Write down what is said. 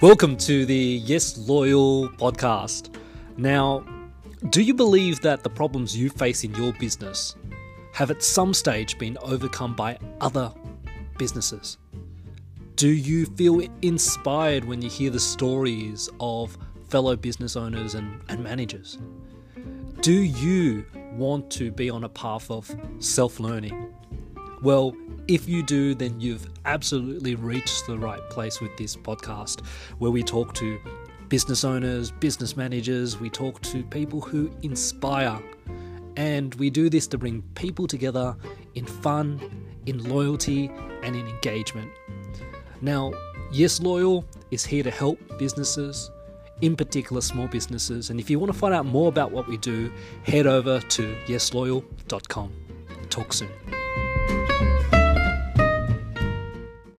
Welcome to the Yes Loyal podcast. Now, do you believe that the problems you face in your business have at some stage been overcome by other businesses? Do you feel inspired when you hear the stories of fellow business owners and, and managers? Do you want to be on a path of self learning? Well, if you do, then you've absolutely reached the right place with this podcast where we talk to business owners, business managers, we talk to people who inspire. And we do this to bring people together in fun, in loyalty, and in engagement. Now, Yes Loyal is here to help businesses, in particular small businesses. And if you want to find out more about what we do, head over to yesloyal.com. Talk soon.